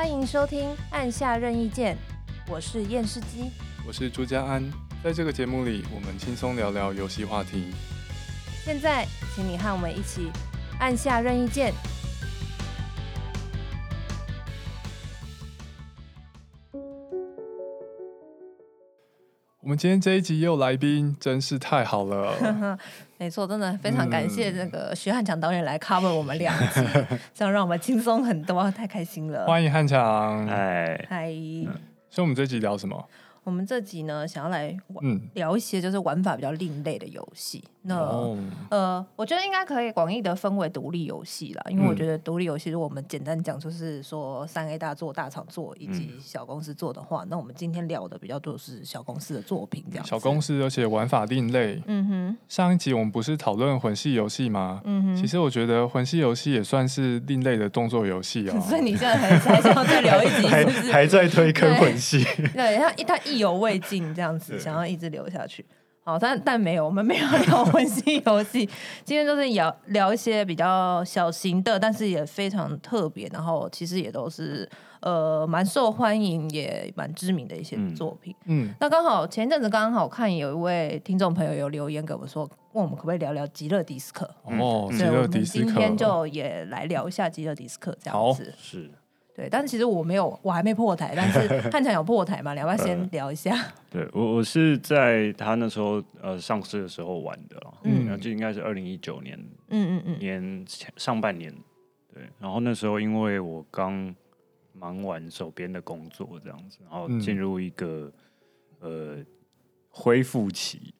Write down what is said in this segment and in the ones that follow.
欢迎收听《按下任意键》，我是验视机，我是朱家安。在这个节目里，我们轻松聊聊游戏话题。现在，请你和我们一起按下任意键。们今天这一集也有来宾，真是太好了。没错，真的非常感谢那个徐汉强导演来 cover 我们两集，嗯、这样让我们轻松很多，太开心了。欢迎汉强，哎嗨。所以，我们这集聊什么？我们这集呢，想要来玩聊一些就是玩法比较另类的游戏。那、哦、呃，我觉得应该可以广义的分为独立游戏啦，因为我觉得独立游戏，如果我们简单讲，就是说三 A 大作、大厂做以及小公司做的话，嗯、那我们今天聊的比较多是小公司的作品，这样。小公司，而且玩法另类。嗯哼。上一集我们不是讨论魂系游戏吗？嗯哼。其实我觉得魂系游戏也算是另类的动作游戏哦。所以你现在还还想要再聊一集是不是？还 还在推坑魂系？对，他他意犹未尽，这样子想要一直留下去。好，但但没有，我们没有聊温馨游戏。今天就是聊聊一些比较小型的，但是也非常特别，然后其实也都是呃蛮受欢迎，也蛮知名的一些作品。嗯，那刚好前阵子刚好看有一位听众朋友有留言给我们说，问我们可不可以聊聊极乐迪斯科？哦，极乐迪斯科，今天就也来聊一下极乐迪斯科这样子。是。对，但是其实我没有，我还没破台，但是 汉强有破台嘛？你要不要先聊一下？对我，我是在他那时候呃上市的时候玩的，嗯，然后就应该是二零一九年，嗯嗯嗯，年上半年，对，然后那时候因为我刚忙完手边的工作这样子，然后进入一个、嗯、呃恢复期，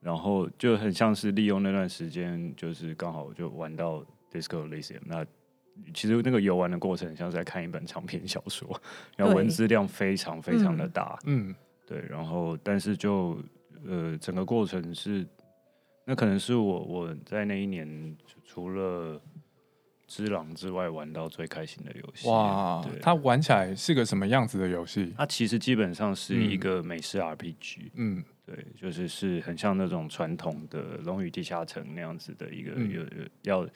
然后就很像是利用那段时间，就是刚好就玩到 Disco Elysium 那。其实那个游玩的过程像是在看一本长篇小说，然后文字量非常非常的大，嗯，对，然后但是就呃整个过程是，那可能是我我在那一年除了之狼之外玩到最开心的游戏。哇，对。它玩起来是个什么样子的游戏？它其实基本上是一个美式 RPG，嗯，对，就是是很像那种传统的《龙与地下城》那样子的一个有、有、要。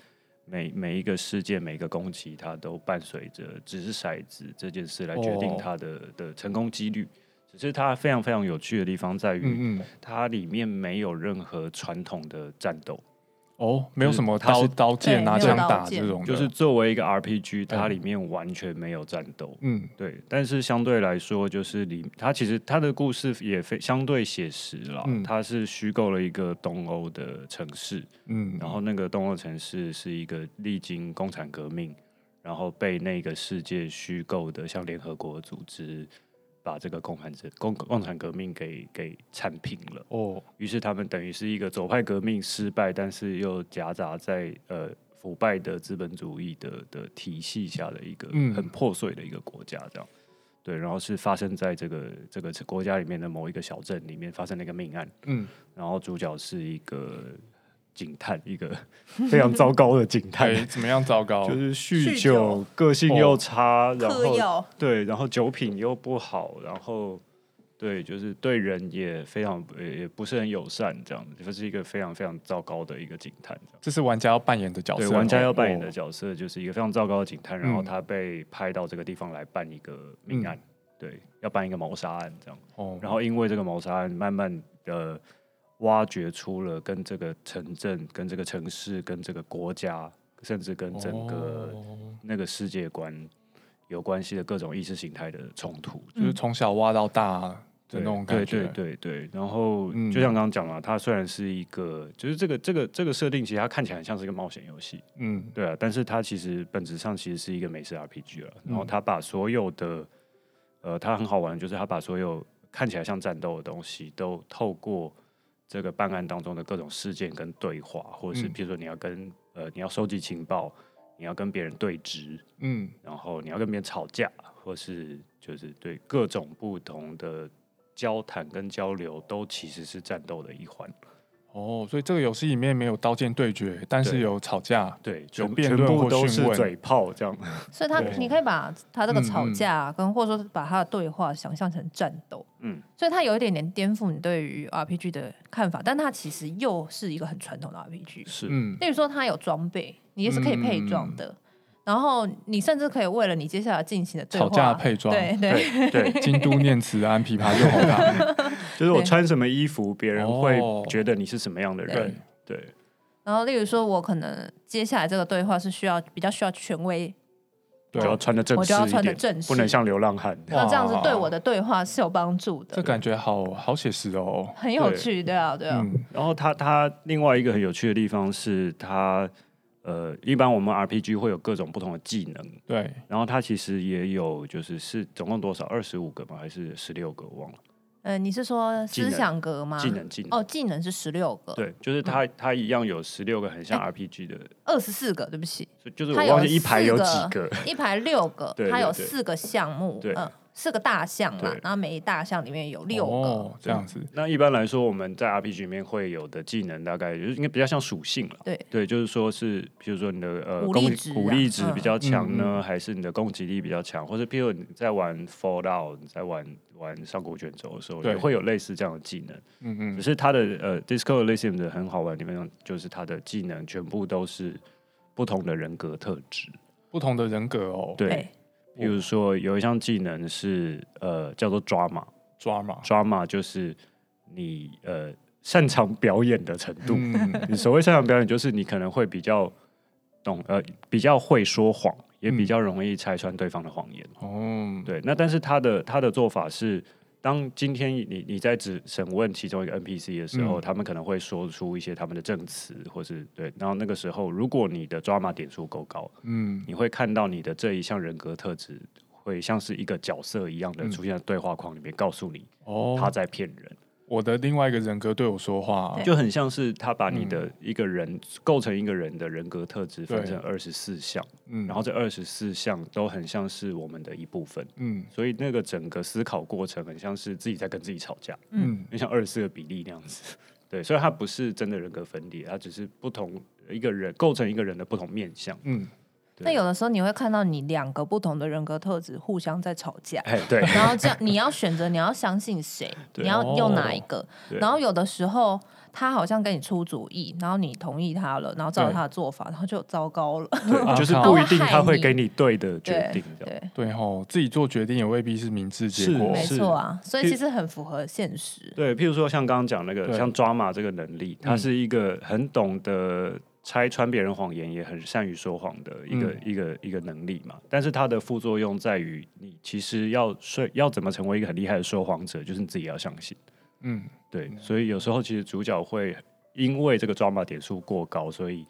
每每一个事件，每一个攻击，它都伴随着只是骰子这件事来决定它的、oh. 的成功几率。只是它非常非常有趣的地方在于，它里面没有任何传统的战斗。哦，没有什么刀刀剑拿枪打这种，就是作为一个 RPG，它里面完全没有战斗。嗯，对。但是相对来说，就是里它其实它的故事也非相对写实了。嗯它是虚构了一个东欧的城市，嗯，然后那个东欧城市是一个历经共产革命，然后被那个世界虚构的像联合国组织。把这个共产者共共产革命给给铲平了。哦，于是他们等于是一个左派革命失败，但是又夹杂在呃腐败的资本主义的的体系下的一个很破碎的一个国家，这样、嗯、对，然后是发生在这个这个国家里面的某一个小镇里面发生了一个命案，嗯，然后主角是一个。警探，一个 非常糟糕的警探，怎么样糟糕？就是酗酒，酒个性又差，哦、然后药对，然后酒品又不好，然后对，就是对人也非常也不是很友善，这样子，就是一个非常非常糟糕的一个警探。这是玩家要扮演的角色，对，玩家要扮演的角色就是一个非常糟糕的警探，然后他被派到这个地方来办一个命案，嗯、对，要办一个谋杀案这样。哦，然后因为这个谋杀案，慢慢的。挖掘出了跟这个城镇、跟这个城市、跟这个国家，甚至跟整个那个世界观有关系的各种意识形态的冲突，就是从小挖到大的那种感觉。对对对对。然后就像刚刚讲了，它虽然是一个，就是这个这个这个设定，其实它看起来很像是一个冒险游戏。嗯，对啊。但是它其实本质上其实是一个美式 RPG 了。然后它把所有的，呃，它很好玩，就是它把所有看起来像战斗的东西都透过。这个办案当中的各种事件跟对话，或者是比如说你要跟、嗯、呃你要收集情报，你要跟别人对峙，嗯，然后你要跟别人吵架，或是就是对各种不同的交谈跟交流，都其实是战斗的一环。哦，所以这个游戏里面没有刀剑对决，但是有吵架，对，就全部都是嘴炮这样。所以他，你可以把他这个吵架跟或者说把他的对话想象成战斗，嗯，所以他有一点点颠覆你对于 RPG 的看法，但他其实又是一个很传统的 RPG，是，嗯，例如说他有装备，你也是可以配装的，然后你甚至可以为了你接下来进行的吵架配装，对对。对，京都念慈庵琵琶又好看，就是我穿什么衣服，别人会觉得你是什么样的人，对。然后，例如说，我可能接下来这个对话是需要比较需要权威，对。要穿的正式，我就要穿的正式，不能像流浪汉。那这样子对我的对话是有帮助的。这感觉好好写实哦，很有趣，对啊，对啊。然后他他另外一个很有趣的地方是他。呃，一般我们 RPG 会有各种不同的技能，对。然后它其实也有，就是是总共多少？二十五个吗？还是十六个？忘了。呃，你是说思想格吗？技能技能哦，技能是十六个。对，就是它它一样有十六个，很像 RPG 的。二十四个，对不起。就是我忘记一排有几个，一排六个，它有四个项目。对。四个大项嘛，然后每一大项里面有六个这样子。那一般来说，我们在 RPG 里面会有的技能，大概就是应该比较像属性了。对对，就是说是，比如说你的呃武力值武力值比较强呢，还是你的攻击力比较强，或者譬如你在玩 Fallout，你在玩玩上古卷轴的时候，也会有类似这样的技能。嗯嗯。只是它的呃 Disco Elysium 的很好玩，里面就是它的技能全部都是不同的人格特质，不同的人格哦。对。比如说，有一项技能是呃叫做 drama，drama，drama 就是你呃擅长表演的程度。嗯、你所谓擅长表演，就是你可能会比较懂呃比较会说谎，也比较容易拆穿对方的谎言。哦、嗯，对。那但是他的他的做法是。当今天你你在指审问其中一个 NPC 的时候，嗯、他们可能会说出一些他们的证词，或是对，然后那个时候，如果你的抓马点数够高，嗯，你会看到你的这一项人格特质会像是一个角色一样的出现在对话框里面，告诉你哦，他在骗人。我的另外一个人格对我说话，就很像是他把你的一个人构成一个人的人格特质分成二十四项，嗯，然后这二十四项都很像是我们的一部分，嗯，所以那个整个思考过程很像是自己在跟自己吵架，嗯，就像二十四个比例那样子，对，所以它不是真的人格分裂，它只是不同一个人构成一个人的不同面相，嗯。那有的时候你会看到你两个不同的人格特质互相在吵架，对，然后这样你要选择你要相信谁，你要用哪一个，然后有的时候他好像跟你出主意，然后你同意他了，然后照他的做法，然后就糟糕了，就是不一定他会给你对的决定，对对。吼，自己做决定也未必是明智结果，没错啊，所以其实很符合现实。对，譬如说像刚刚讲那个像抓马这个能力，他是一个很懂得。拆穿别人谎言也很善于说谎的一个、嗯、一个一个能力嘛，但是它的副作用在于，你其实要说要怎么成为一个很厉害的说谎者，就是你自己要相信。嗯，对，所以有时候其实主角会因为这个抓马点数过高，所以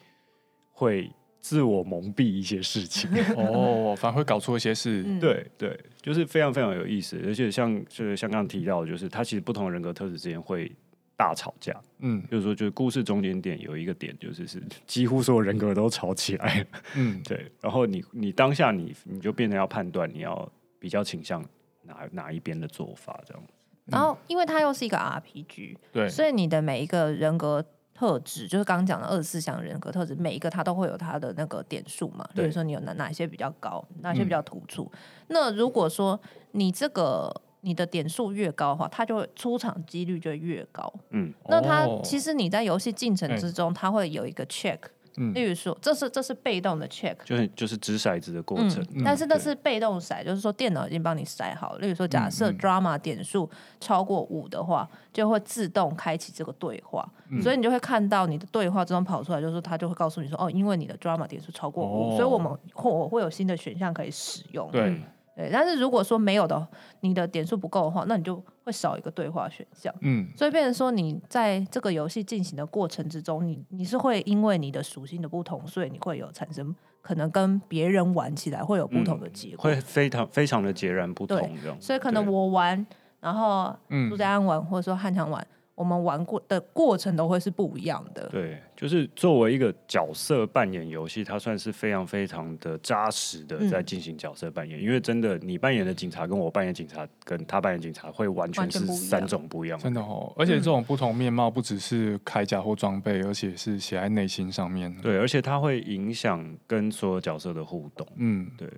会自我蒙蔽一些事情。哦，反而会搞错一些事。嗯、对对，就是非常非常有意思，而且像就是像刚刚提到的，就是他其实不同的人格特质之间会。大吵架，嗯，就是说，就是故事中间点有一个点，就是是 几乎所有人格都吵起来了，嗯，对。然后你你当下你你就变成要判断，你要比较倾向哪哪一边的做法这样。然后，因为它又是一个 RPG，对，所以你的每一个人格特质，就是刚刚讲的二十四项人格特质，每一个它都会有它的那个点数嘛。比如说你有哪哪一些比较高，哪些比较突出。嗯、那如果说你这个。你的点数越高的话，它就会出场几率就越高。嗯，那它其实你在游戏进程之中，它会有一个 check，嗯，例如说这是这是被动的 check，就是就是掷骰子的过程。但是那是被动骰，就是说电脑已经帮你筛好。例如说，假设 drama 点数超过五的话，就会自动开启这个对话，所以你就会看到你的对话之中跑出来，就是说它就会告诉你说，哦，因为你的 drama 点数超过五，所以我们会我会有新的选项可以使用。对。对，但是如果说没有的，你的点数不够的话，那你就会少一个对话选项。嗯，所以变成说你在这个游戏进行的过程之中，你你是会因为你的属性的不同，所以你会有产生可能跟别人玩起来会有不同的结果，嗯、会非常非常的截然不同。对，所以可能我玩，然后朱家安玩，或者说汉强玩。我们玩过的过程都会是不一样的。对，就是作为一个角色扮演游戏，它算是非常非常的扎实的在进行角色扮演。嗯、因为真的，你扮演的警察跟我扮演警察，跟他扮演警察会完全是三种不一样。真的哦，而且这种不同面貌不只是铠甲或装备，而且是写在内心上面。对，而且它会影响跟所有角色的互动。嗯，对。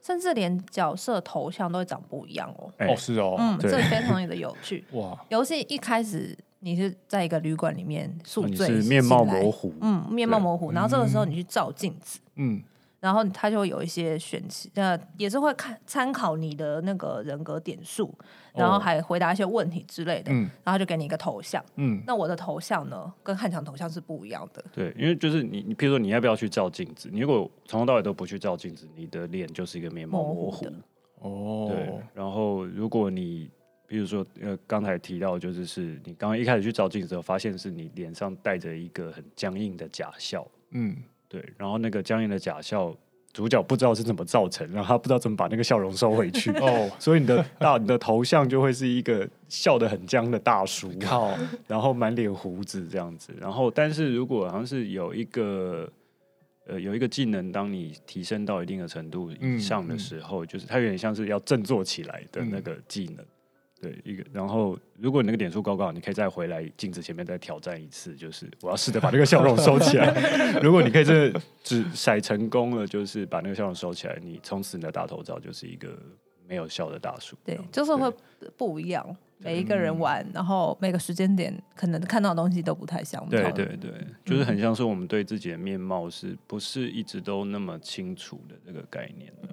甚至连角色头像都会长不一样哦。哦，是哦，嗯，这非常的有趣。哇，游戏一开始你是在一个旅馆里面宿醉，是面貌模糊，嗯，面貌模糊。然后这个时候你去照镜子，嗯，然后他就会有一些选题，呃，也是会看参考你的那个人格点数，然后还回答一些问题之类的，嗯，然后就给你一个头像，嗯，那我的头像呢，跟汉强头像是不一样的，对，因为就是你，你譬如说你要不要去照镜子？你如果从头到尾都不去照镜子，你的脸就是一个面貌模糊，哦，对，然后如果你比如说呃刚才提到就是是你刚刚一开始去照镜子的时候，发现是你脸上带着一个很僵硬的假笑，嗯。对，然后那个僵硬的假笑，主角不知道是怎么造成，然后他不知道怎么把那个笑容收回去哦，所以你的大你的头像就会是一个笑得很僵的大叔，靠，然后满脸胡子这样子，然后但是如果好像是有一个呃有一个技能，当你提升到一定的程度以上的时候，嗯嗯、就是它有点像是要振作起来的那个技能。嗯对一个，然后如果你那个点数够高，你可以再回来镜子前面再挑战一次，就是我要试着把这个笑容收起来。如果你可以这只甩成功了，就是把那个笑容收起来，你从此你的大头照就是一个没有笑的大叔。对，就是会不一样，每一个人玩，然后每个时间点可能看到的东西都不太相同。对对对，就是很像是我们对自己的面貌是不是一直都那么清楚的这个概念，对。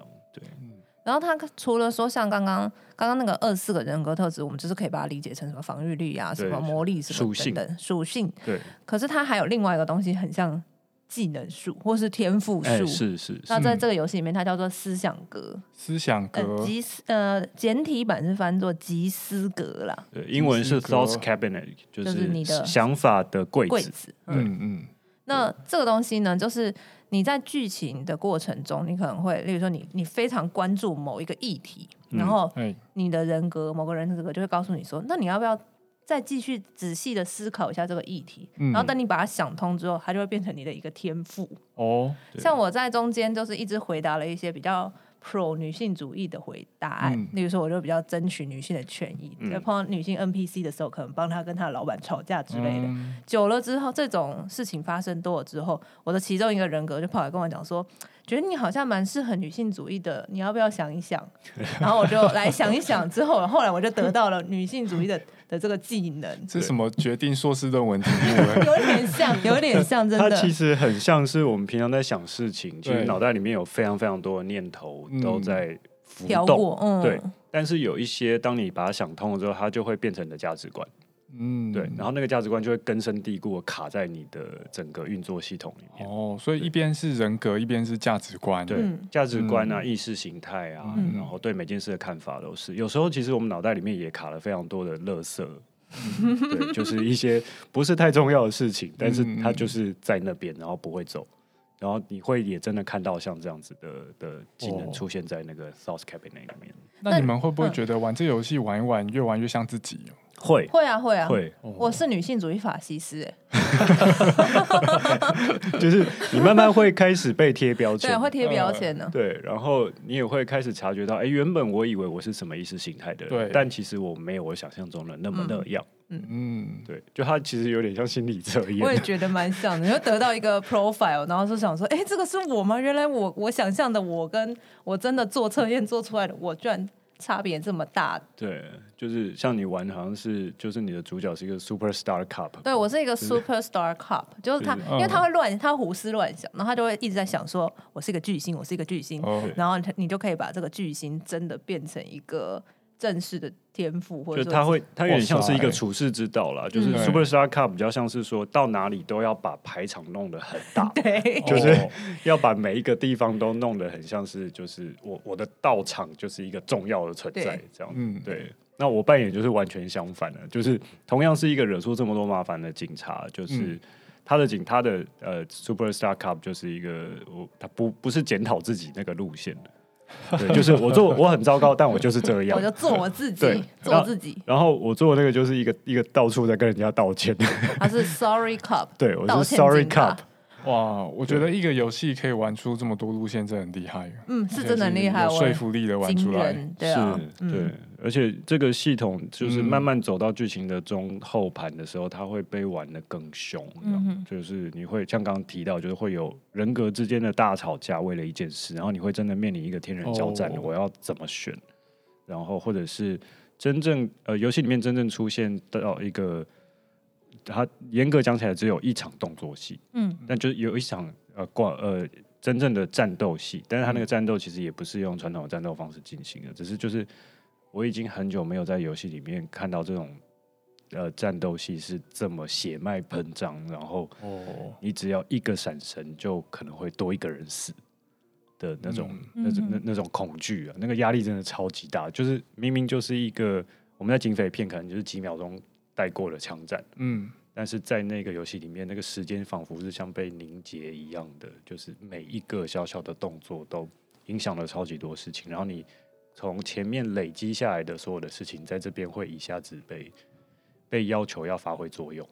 然后他除了说像刚刚刚刚那个二十四个人格特质，我们就是可以把它理解成什么防御力啊，什么魔力什么等等属性。对。可是它还有另外一个东西，很像技能树或是天赋树。是是。那在这个游戏里面，它叫做思想格。思想格。集呃简体版是翻作集思格啦。对，英文是 Thoughts Cabinet，就是你的想法的柜子。柜子。嗯嗯。那这个东西呢，就是。你在剧情的过程中，你可能会，例如说你，你你非常关注某一个议题，嗯、然后你的人格，某个人格就会告诉你说，那你要不要再继续仔细的思考一下这个议题？嗯、然后等你把它想通之后，它就会变成你的一个天赋。哦，像我在中间就是一直回答了一些比较。Pro 女性主义的回答案，嗯、例如说，我就比较争取女性的权益。在、嗯、碰到女性 NPC 的时候，可能帮她跟她的老板吵架之类的。嗯、久了之后，这种事情发生多了之后，我的其中一个人格就跑来跟我讲说。觉得你好像蛮适合女性主义的，你要不要想一想？然后我就来想一想，之后后来我就得到了女性主义的的这个技能。是什么决定硕士论文题目？有点像，有点像，真的。它其实很像是我们平常在想事情，其实脑袋里面有非常非常多的念头都在浮动。嗯，对。但是有一些，当你把它想通了之后，它就会变成你的价值观。嗯，对，然后那个价值观就会根深蒂固的卡在你的整个运作系统里面。哦，所以一边是人格，一边是价值观。对，价值观啊，意识形态啊，然后对每件事的看法都是。有时候其实我们脑袋里面也卡了非常多的垃圾，对，就是一些不是太重要的事情，但是它就是在那边，然后不会走。然后你会也真的看到像这样子的的技能出现在那个 Thoughts Cabinet 里面。那你们会不会觉得玩这游戏玩一玩，越玩越像自己？会会啊会啊会！我是女性主义法西斯，哎，就是你慢慢会开始被贴标签，对，会贴标签呢。对，然后你也会开始察觉到，哎，原本我以为我是什么意识形态的人，对，但其实我没有我想象中的那么那样。嗯嗯，对，就他其实有点像心理测验，我也觉得蛮像的。你会得到一个 profile，然后就想说，哎，这个是我吗？原来我我想象的我跟我真的做测验做出来的我居然。差别这么大，对，就是像你玩，好像是就是你的主角是一个 super star cup，对我是一个 super star cup，就是他，因为他会乱，他胡思乱想，然后他就会一直在想说，我是一个巨星，我是一个巨星，然后你就可以把这个巨星真的变成一个。正式的天赋，或者他会，他有点像是一个处世之道啦。就是 Super Star Cup 比较像是说到哪里都要把排场弄得很大，对，就是 要把每一个地方都弄得很像是，就是我我的道场就是一个重要的存在，这样，嗯，对。那我扮演就是完全相反的，就是同样是一个惹出这么多麻烦的警察，就是他的警，他的呃 Super Star Cup 就是一个我他不不是检讨自己那个路线的。对，就是我做我很糟糕，但我就是这样，我就做我自己，做我自己。然后我做的那个就是一个一个到处在跟人家道歉，他是 Sorry Cup，对，我是 Sorry Cup。哇，我觉得一个游戏可以玩出这么多路线，真的很厉害。嗯，是真的很厉害，有说服力的玩出来，对啊，是，对。而且这个系统就是慢慢走到剧情的中后盘的时候，它会被玩的更凶。嗯，就是你会像刚刚提到，就是会有人格之间的大吵架，为了一件事，然后你会真的面临一个天人交战，我要怎么选？然后或者是真正呃，游戏里面真正出现到一个。它严格讲起来只有一场动作戏，嗯，但就是有一场呃挂呃真正的战斗戏，但是他那个战斗其实也不是用传统的战斗方式进行的，只是就是我已经很久没有在游戏里面看到这种呃战斗戏是这么血脉喷张，然后你只要一个闪神就可能会多一个人死的那种、嗯、那种那那种恐惧啊，那个压力真的超级大，就是明明就是一个我们在警匪片可能就是几秒钟带过了枪战，嗯。但是在那个游戏里面，那个时间仿佛是像被凝结一样的，就是每一个小小的动作都影响了超级多事情。然后你从前面累积下来的所有的事情，在这边会一下子被被要求要发挥作用。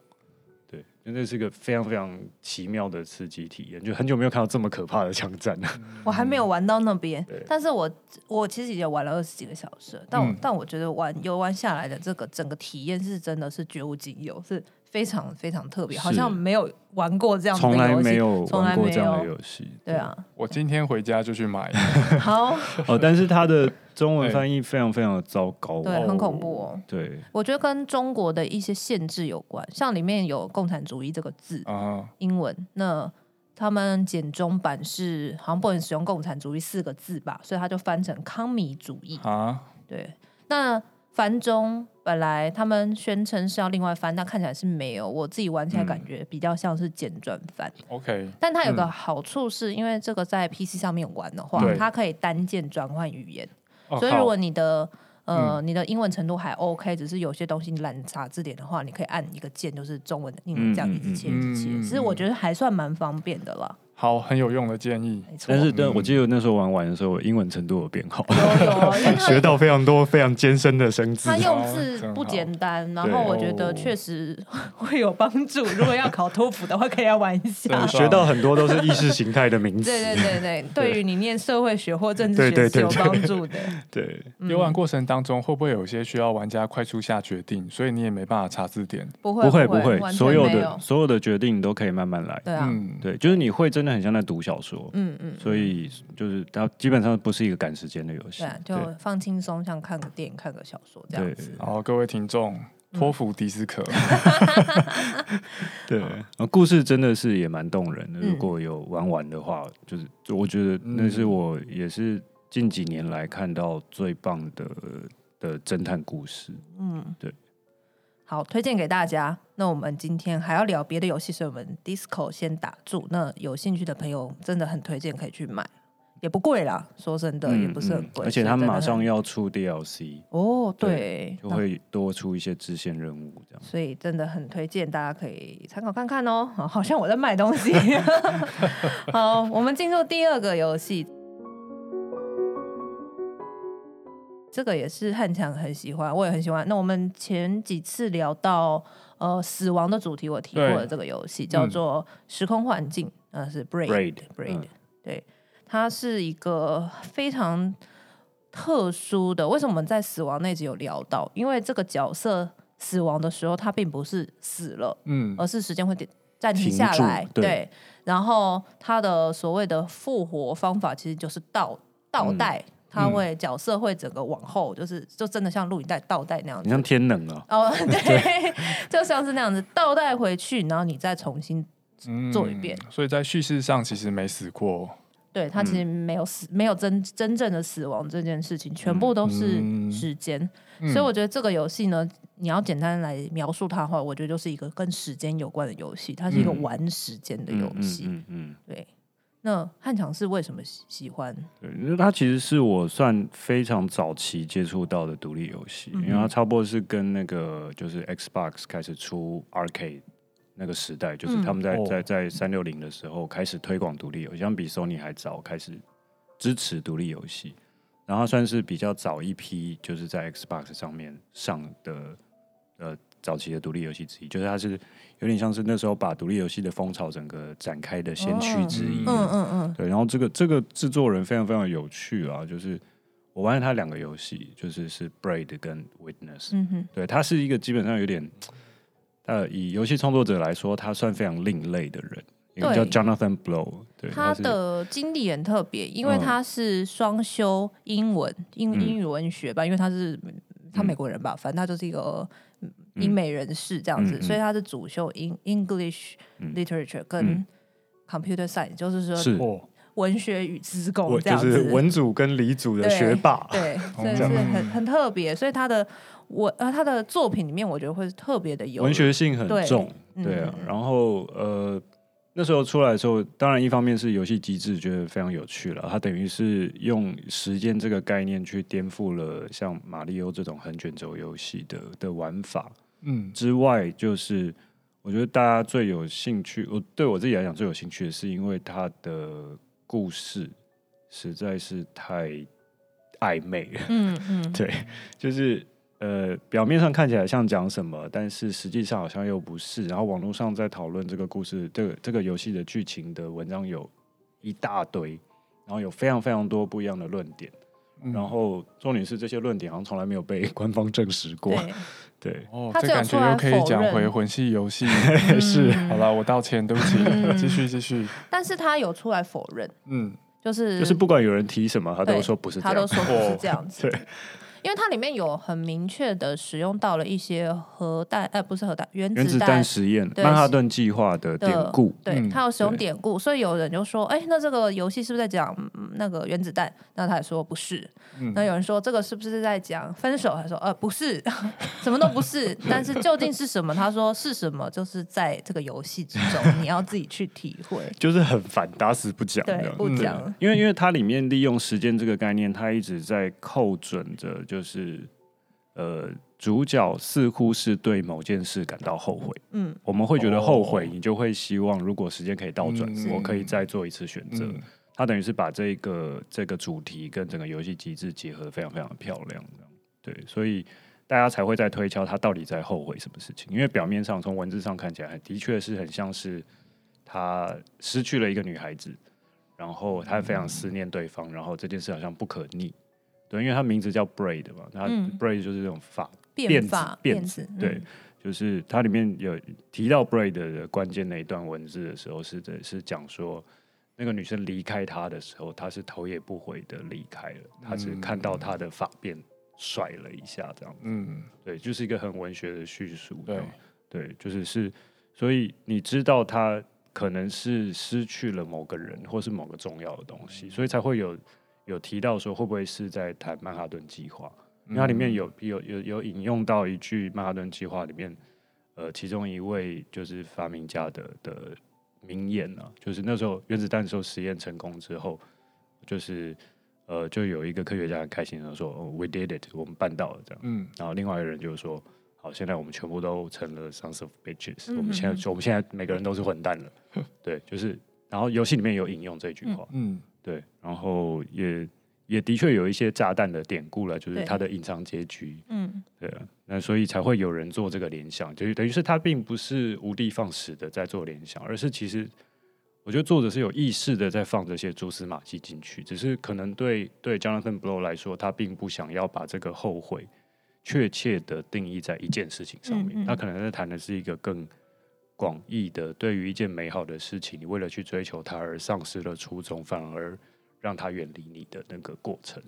对，真的是一个非常非常奇妙的刺激体验。就很久没有看到这么可怕的枪战了。我还没有玩到那边，但是我我其实已经玩了二十几个小时，但我、嗯、但我觉得玩游玩下来的这个整个体验是真的是绝无仅有，是。非常非常特别，好像没有玩过这样的游戏，从来没有玩过这样的游戏。对啊，我今天回家就去买。好 哦，但是它的中文翻译非常非常的糟糕，对，很恐怖哦。对，我觉得跟中国的一些限制有关，像里面有“共产主义”这个字啊，英文，那他们简中版是好像不能使用“共产主义”四个字吧，所以他就翻成“康米主义”啊。对，那。繁中本来他们宣称是要另外翻，但看起来是没有。我自己玩起来感觉比较像是简转翻。OK，但它有个好处是，因为这个在 PC 上面玩的话，嗯、它可以单键转换语言。哦、所以如果你的呃、嗯、你的英文程度还 OK，只是有些东西你懒查字典的话，你可以按一个键，就是中文的英文这样一直切一直切。其实我觉得还算蛮方便的了。好，很有用的建议。但是，但我记得那时候玩完的时候，英文程度有变好，学到非常多非常艰深的生字。它用字不简单，然后我觉得确实 会有帮助。如果要考托福的话，可以来玩一下。学到很多都是意识形态的名词。对对对对，对于你念社会学或政治学是有帮助的。对，游玩过程当中会不会有些需要玩家快速下决定，所以你也没办法查字典？不会不会不会，所有的所有的决定你都可以慢慢来。对啊，对，就是你会真的很像在读小说，嗯嗯，所以就是它基本上不是一个赶时间的游戏，对，就放轻松，像看个电影、看个小说这样子。好，各位听众，托福迪斯科，对，故事真的是也蛮动人的。如果有玩完的话，就是我觉得那是我也是近几年来看到最棒的的侦探故事。嗯，对。好，推荐给大家。那我们今天还要聊别的游戏，所以我们 Disco 先打住。那有兴趣的朋友真的很推荐可以去买，也不贵啦。说真的，也不是很贵。而且他们马上要出 DLC 哦，对，就会多出一些支线任务这样。所以真的很推荐，大家可以参考看看哦。好像我在卖东西。好，我们进入第二个游戏。这个也是汉强很喜欢，我也很喜欢。那我们前几次聊到呃死亡的主题，我提过的这个游戏叫做《时空幻境》，呃，是 Braid Braid，对，它是一个非常特殊的。为什么我们在死亡那集有聊到？因为这个角色死亡的时候，他并不是死了，嗯，而是时间会暂停下来，对，对。然后他的所谓的复活方法，其实就是倒倒带。嗯他会角色会整个往后，就是就真的像录影带倒带那样子，你像天冷啊？哦，对，就像是那样子倒带回去，然后你再重新做一遍。所以在叙事上其实没死过。对，他其实没有死，没有真真正的死亡这件事情，全部都是时间。所以我觉得这个游戏呢，你要简单来描述它的话，我觉得就是一个跟时间有关的游戏，它是一个玩时间的游戏。嗯嗯，对。那汉强是为什么喜喜欢？对，因为它其实是我算非常早期接触到的独立游戏，嗯、因为它差不多是跟那个就是 Xbox 开始出 Arcade 那个时代，就是他们在、嗯、在在三六零的时候开始推广独立游戏，像比 Sony 还早开始支持独立游戏，然后算是比较早一批就是在 Xbox 上面上的呃早期的独立游戏之一，就是它是。有点像是那时候把独立游戏的风潮整个展开的先驱之一，嗯嗯嗯，对。然后这个这个制作人非常非常有趣啊，就是我玩了他两个游戏，就是是 Braid 跟 Witness，嗯哼，对，他是一个基本上有点，呃，以游戏创作者来说，他算非常另类的人，一个叫 Jonathan Blow，对，他的经历很特别，因为他是双修英文英英语文学吧，因为他是他美国人吧，反正他就是一个。英美人士这样子，所以他是主修英 English literature 跟 computer science，、嗯、就是说，是。文学与资工这样子，就是文组跟理组的学霸，对，所以是很很特别。所以他的我呃他的作品里面，我觉得会特别的有文学性很重，对，对啊。嗯、然后呃那时候出来的时候，当然一方面是游戏机制觉得非常有趣了，它等于是用时间这个概念去颠覆了像马里欧这种横卷轴游戏的的玩法，嗯，之外就是。我觉得大家最有兴趣，我对我自己来讲最有兴趣的是，因为他的故事实在是太暧昧了。嗯嗯，对，就是呃，表面上看起来像讲什么，但是实际上好像又不是。然后网络上在讨论这个故事，这个这个游戏的剧情的文章有一大堆，然后有非常非常多不一样的论点。嗯、然后重点是这些论点好像从来没有被 官方证实过。对，哦，这感觉又可以讲回魂系游戏，是，好了，我道歉，对不起，继续继续。但是他有出来否认，嗯，就是就是不管有人提什么，他都说不是这样，他都说不是这样子，对。因为它里面有很明确的使用到了一些核弹，呃，不是核弹，原子弹实验，曼哈顿计划的典故。对，它有使用典故，所以有人就说，哎，那这个游戏是不是在讲那个原子弹？那他也说不是。那有人说这个是不是在讲分手？他说，呃，不是，什么都不是。但是究竟是什么？他说是什么？就是在这个游戏之中，你要自己去体会。就是很烦，打死不讲，对，不讲。因为因为它里面利用时间这个概念，它一直在扣准着。就是，呃，主角似乎是对某件事感到后悔。嗯，我们会觉得后悔，你就会希望，如果时间可以倒转，嗯、我可以再做一次选择。嗯、他等于是把这个这个主题跟整个游戏机制结合，非常非常的漂亮。对，所以大家才会在推敲他到底在后悔什么事情。因为表面上从文字上看起来，的确是很像是他失去了一个女孩子，然后他非常思念对方，然后这件事好像不可逆。对，因为它名字叫 Braid 嘛，它 Braid 就是这种发辫子辫子，对，就是它里面有提到 Braid 的关键那一段文字的时候，是的是讲说那个女生离开他的时候，他是头也不回的离开了，他只看到他的发辫甩了一下这样子，嗯，对，就是一个很文学的叙述，对，对，就是是，所以你知道他可能是失去了某个人或是某个重要的东西，所以才会有。有提到说会不会是在谈曼哈顿计划？因为它里面有有有有引用到一句曼哈顿计划里面，呃，其中一位就是发明家的的名言呢、啊，就是那时候原子弹的时候实验成功之后，就是呃，就有一个科学家很开心的说、哦、：“We did it，我们办到了。”这样，嗯，然后另外一个人就说：“好，现在我们全部都成了 sons of bitches，、嗯、我们现在我们现在每个人都是混蛋了。呵”对，就是，然后游戏里面有引用这句话，嗯。嗯对，然后也也的确有一些炸弹的典故了，就是它的隐藏结局。嗯，对啊，那所以才会有人做这个联想，就等于是他并不是无的放矢的在做联想，而是其实我觉得作者是有意识的在放这些蛛丝马迹进去，只是可能对对 Jonathan Blow 来说，他并不想要把这个后悔确切的定义在一件事情上面，他可能在谈的是一个更。广义的，对于一件美好的事情，你为了去追求它而丧失了初衷，反而让它远离你的那个过程。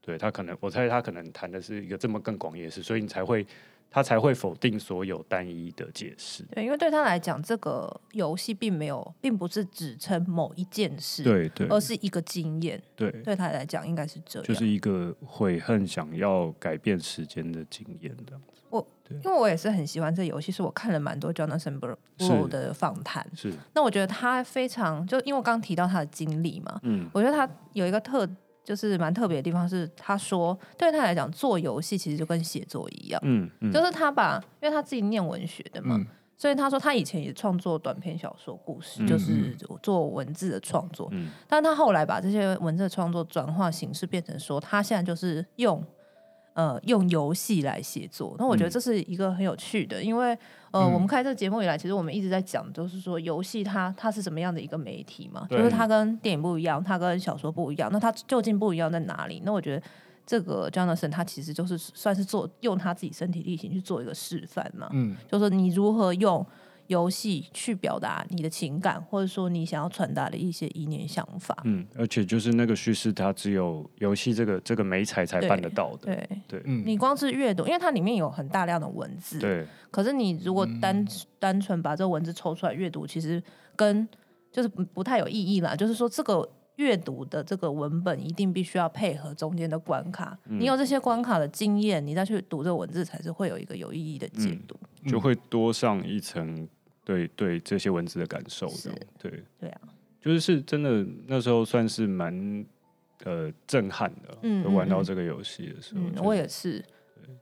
对，他可能，我猜他可能谈的是一个这么更广义的事，所以你才会他才会否定所有单一的解释。对，因为对他来讲，这个游戏并没有，并不是指称某一件事，对对，而是一个经验。对，对他来讲应该是这样，就是一个悔恨想要改变时间的经验的。我因为我也是很喜欢这个游戏，是我看了蛮多 Jonathan Blow 的访谈。是，那我觉得他非常就因为我刚提到他的经历嘛，嗯，我觉得他有一个特就是蛮特别的地方，是他说对他来讲做游戏其实就跟写作一样，嗯，嗯就是他把因为他自己念文学的嘛，嗯、所以他说他以前也创作短篇小说故事，嗯、就是做文字的创作，嗯，但他后来把这些文字的创作转化形式，变成说他现在就是用。呃，用游戏来写作，那我觉得这是一个很有趣的，嗯、因为呃，嗯、我们开这个节目以来，其实我们一直在讲，就是说游戏它它是什么样的一个媒体嘛，就是它跟电影不一样，它跟小说不一样，那它究竟不一样在哪里？那我觉得这个 Jonathan 他其实就是算是做用他自己身体力行去做一个示范嘛，嗯，就是你如何用。游戏去表达你的情感，或者说你想要传达的一些意念想法。嗯，而且就是那个叙事，它只有游戏这个这个媒材才办得到的。对对，对嗯，你光是阅读，因为它里面有很大量的文字。对。可是你如果单、嗯、单纯把这个文字抽出来阅读，其实跟就是不太有意义啦。就是说，这个阅读的这个文本一定必须要配合中间的关卡，嗯、你有这些关卡的经验，你再去读这个文字，才是会有一个有意义的解读，嗯、就会多上一层对对这些文字的感受的。对对啊，就是是真的那时候算是蛮呃震撼的，嗯，玩到这个游戏的时候，我也是，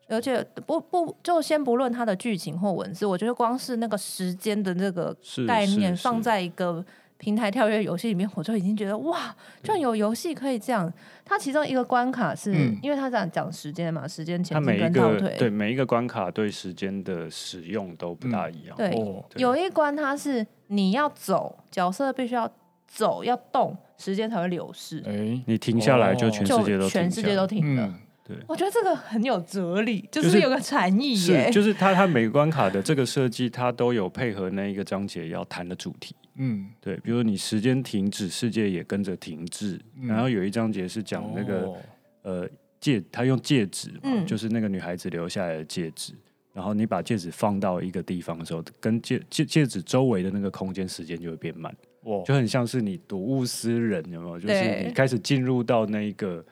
对而且不不就先不论它的剧情或文字，我觉得光是那个时间的那个概念放在一个。平台跳跃游戏里面，我就已经觉得哇，居然有游戏可以这样。它其中一个关卡是，嗯、因为它这样讲时间嘛，时间前进跟倒退。对，每一个关卡对时间的使用都不大一样。嗯、对，有一关它是你要走，角色必须要走要动，时间才会流逝。哎、欸，你停下来就全世界都全世界都停了。嗯对我觉得这个很有哲理，就是有个禅意耶。是，就是它它每个关卡的这个设计，它都有配合那一个章节要谈的主题。嗯，对，比如说你时间停止，世界也跟着停滞。嗯、然后有一章节是讲那个、哦、呃戒，他用戒指嘛，嗯、就是那个女孩子留下来的戒指。然后你把戒指放到一个地方的时候，跟戒戒戒指周围的那个空间时间就会变慢。哇，就很像是你睹物思人，有没有？就是你开始进入到那一个。